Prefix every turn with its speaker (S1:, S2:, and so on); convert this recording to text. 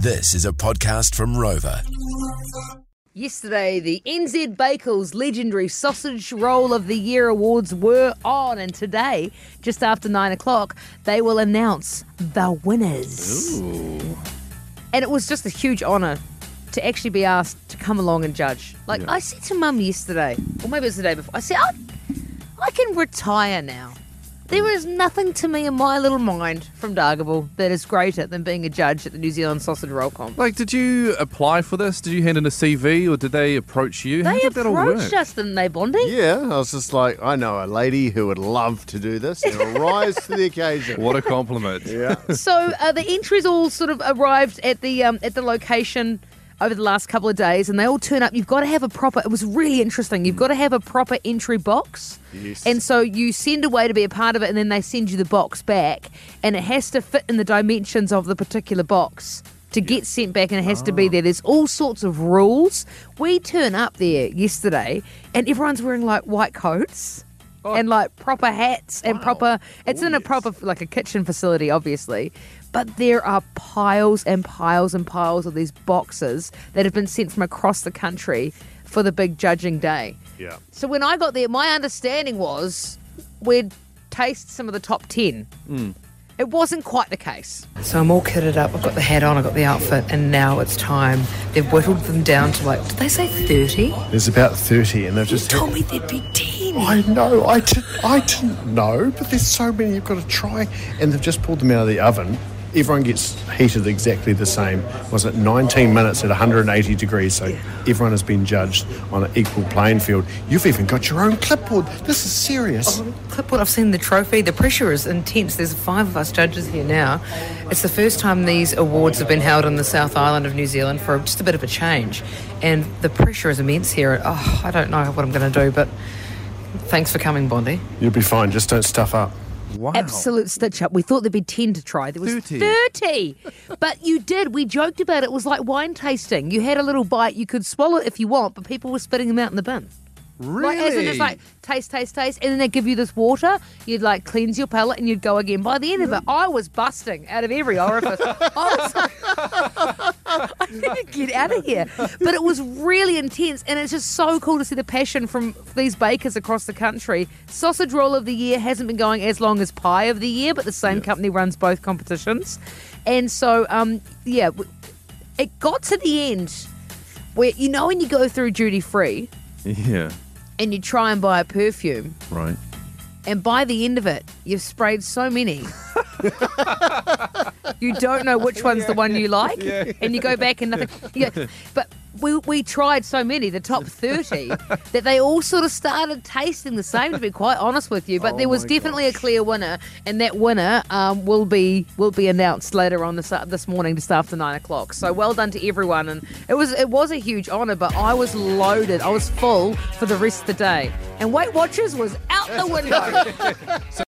S1: This is a podcast from Rover.
S2: Yesterday, the NZ Bakers Legendary Sausage Roll of the Year Awards were on, and today, just after nine o'clock, they will announce the winners. And it was just a huge honour to actually be asked to come along and judge. Like, I said to Mum yesterday, or maybe it was the day before, I said, I, I can retire now. There is nothing to me in my little mind from Dargaville that is greater than being a judge at the New Zealand Sausage Roll Comp.
S3: Like, did you apply for this? Did you hand in a CV or did they approach you? How
S2: They
S3: did that all work?
S2: approached us, didn't they, Bondi?
S4: Yeah, I was just like, I know a lady who would love to do this and will rise to the occasion.
S3: What a compliment.
S4: Yeah.
S2: So uh, the entries all sort of arrived at the um, at the location over the last couple of days, and they all turn up. You've got to have a proper. It was really interesting. You've mm. got to have a proper entry box.
S4: Yes.
S2: And so you send away to be a part of it, and then they send you the box back, and it has to fit in the dimensions of the particular box. To get sent back and it has to be ah. there. There's all sorts of rules. We turn up there yesterday and everyone's wearing like white coats and like proper hats and proper it's in a proper like a kitchen facility obviously but there are piles and piles and piles of these boxes that have been sent from across the country for the big judging day
S4: Yeah.
S2: so when i got there my understanding was we'd taste some of the top 10 hmm. it wasn't quite the case
S5: So I'm all kitted up. I've got the hat on, I've got the outfit, and now it's time. They've whittled them down to like, did they say 30?
S4: There's about 30 and they've just
S5: Told me there'd be 10.
S4: I know, I, did, I didn't know, but there's so many you've got to try. And they've just pulled them out of the oven. Everyone gets heated exactly the same. Was it 19 minutes at 180 degrees? So everyone has been judged on an equal playing field. You've even got your own clipboard. This is serious.
S5: Oh, clipboard, I've seen the trophy. The pressure is intense. There's five of us judges here now. It's the first time these awards have been held on the South Island of New Zealand for just a bit of a change. And the pressure is immense here. Oh, I don't know what I'm going to do, but thanks for coming, Bondi.
S4: You'll be fine. Just don't stuff up.
S3: Wow.
S2: absolute stitch up. We thought there'd be 10 to try. There was
S3: 30.
S2: 30. but you did. We joked about it. It was like wine tasting. You had a little bite. You could swallow it if you want, but people were spitting them out in the bin.
S3: Really?
S2: Like, as in just like taste, taste, taste. And then they give you this water. You'd like cleanse your palate and you'd go again. By the end of it, I was busting out of every orifice. I was like, I need to get out of here. But it was really intense. And it's just so cool to see the passion from these bakers across the country. Sausage Roll of the Year hasn't been going as long as Pie of the Year, but the same company runs both competitions. And so, um, yeah, it got to the end where, you know, when you go through duty free,
S3: Yeah.
S2: and you try and buy a perfume,
S3: Right.
S2: and by the end of it, you've sprayed so many. you don't know which one's the one you like, and you go back and nothing. You go, but we, we tried so many, the top 30, that they all sort of started tasting the same, to be quite honest with you. But there was definitely a clear winner, and that winner um, will be will be announced later on this, uh, this morning, just after nine o'clock. So well done to everyone. And it was, it was a huge honour, but I was loaded. I was full for the rest of the day. And Weight Watchers was out the window.